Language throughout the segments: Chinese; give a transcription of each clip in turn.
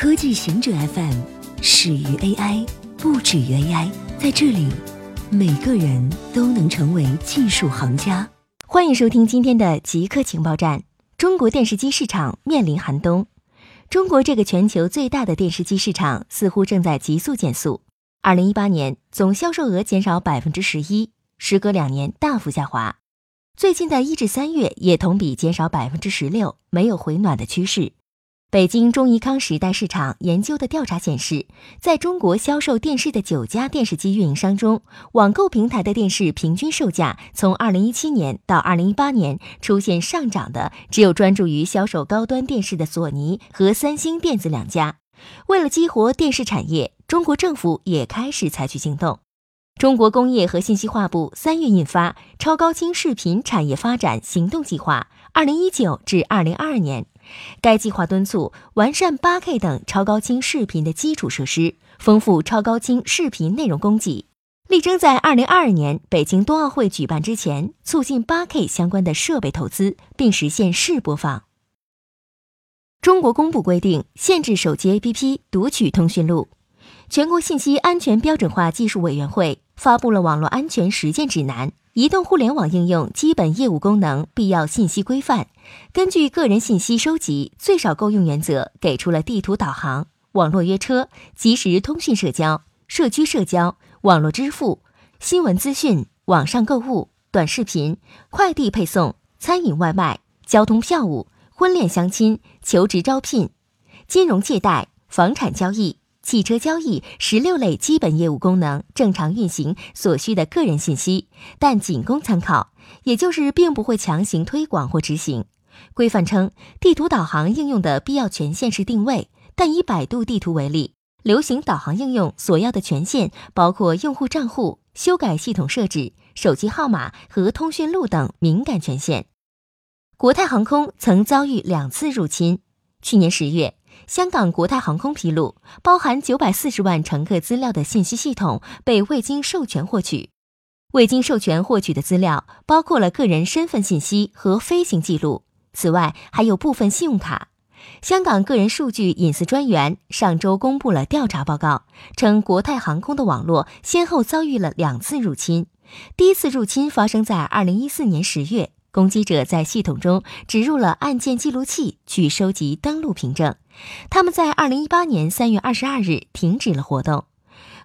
科技行者 FM 始于 AI，不止于 AI。在这里，每个人都能成为技术行家。欢迎收听今天的极客情报站。中国电视机市场面临寒冬，中国这个全球最大的电视机市场似乎正在急速减速。二零一八年总销售额减少百分之十一，时隔两年大幅下滑。最近的一至三月也同比减少百分之十六，没有回暖的趋势。北京中怡康时代市场研究的调查显示，在中国销售电视的九家电视机运营商中，网购平台的电视平均售价从二零一七年到二零一八年出现上涨的，只有专注于销售高端电视的索尼和三星电子两家。为了激活电视产业，中国政府也开始采取行动。中国工业和信息化部三月印发《超高清视频产业发展行动计划（二零一九至二零二二年）》。该计划敦促完善 8K 等超高清视频的基础设施，丰富超高清视频内容供给，力争在2022年北京冬奥会举办之前，促进 8K 相关的设备投资，并实现试播放。中国公布规定，限制手机 APP 读取通讯录。全国信息安全标准化技术委员会发布了《网络安全实践指南》。移动互联网应用基本业务功能必要信息规范，根据个人信息收集最少够用原则，给出了地图导航、网络约车、即时通讯社交、社区社交、网络支付、新闻资讯、网上购物、短视频、快递配送、餐饮外卖、交通票务、婚恋相亲、求职招聘、金融借贷、房产交易。汽车交易十六类基本业务功能正常运行所需的个人信息，但仅供参考，也就是并不会强行推广或执行。规范称，地图导航应用的必要权限是定位，但以百度地图为例，流行导航应用所要的权限包括用户账户、修改系统设置、手机号码和通讯录等敏感权限。国泰航空曾遭遇两次入侵，去年十月。香港国泰航空披露，包含九百四十万乘客资料的信息系统被未经授权获取。未经授权获取的资料包括了个人身份信息和飞行记录，此外还有部分信用卡。香港个人数据隐私专员上周公布了调查报告，称国泰航空的网络先后遭遇了两次入侵。第一次入侵发生在二零一四年十月。攻击者在系统中植入了按键记录器，去收集登录凭证。他们在二零一八年三月二十二日停止了活动。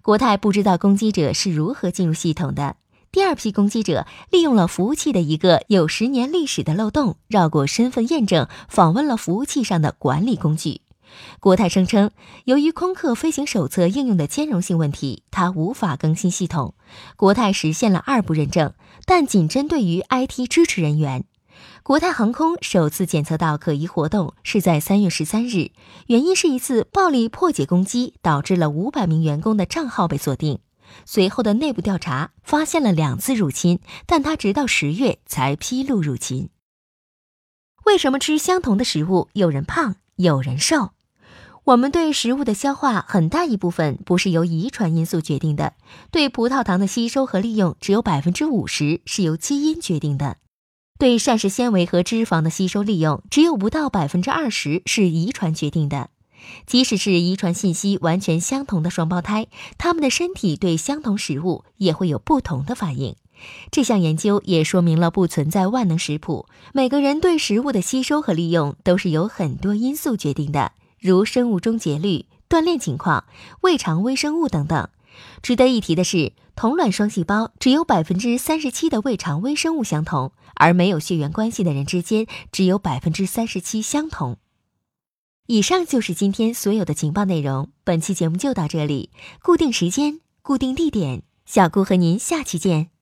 国泰不知道攻击者是如何进入系统的。第二批攻击者利用了服务器的一个有十年历史的漏洞，绕过身份验证，访问了服务器上的管理工具。国泰声称，由于空客飞行手册应用的兼容性问题，它无法更新系统。国泰实现了二步认证，但仅针对于 IT 支持人员。国泰航空首次检测到可疑活动是在三月十三日，原因是一次暴力破解攻击，导致了五百名员工的账号被锁定。随后的内部调查发现了两次入侵，但他直到十月才披露入侵。为什么吃相同的食物，有人胖，有人瘦？我们对食物的消化很大一部分不是由遗传因素决定的，对葡萄糖的吸收和利用只有百分之五十是由基因决定的，对膳食纤维和脂肪的吸收利用只有不到百分之二十是遗传决定的。即使是遗传信息完全相同的双胞胎，他们的身体对相同食物也会有不同的反应。这项研究也说明了不存在万能食谱，每个人对食物的吸收和利用都是由很多因素决定的。如生物钟节律、锻炼情况、胃肠微生物等等。值得一提的是，同卵双细胞只有百分之三十七的胃肠微生物相同，而没有血缘关系的人之间只有百分之三十七相同。以上就是今天所有的情报内容，本期节目就到这里。固定时间，固定地点，小顾和您下期见。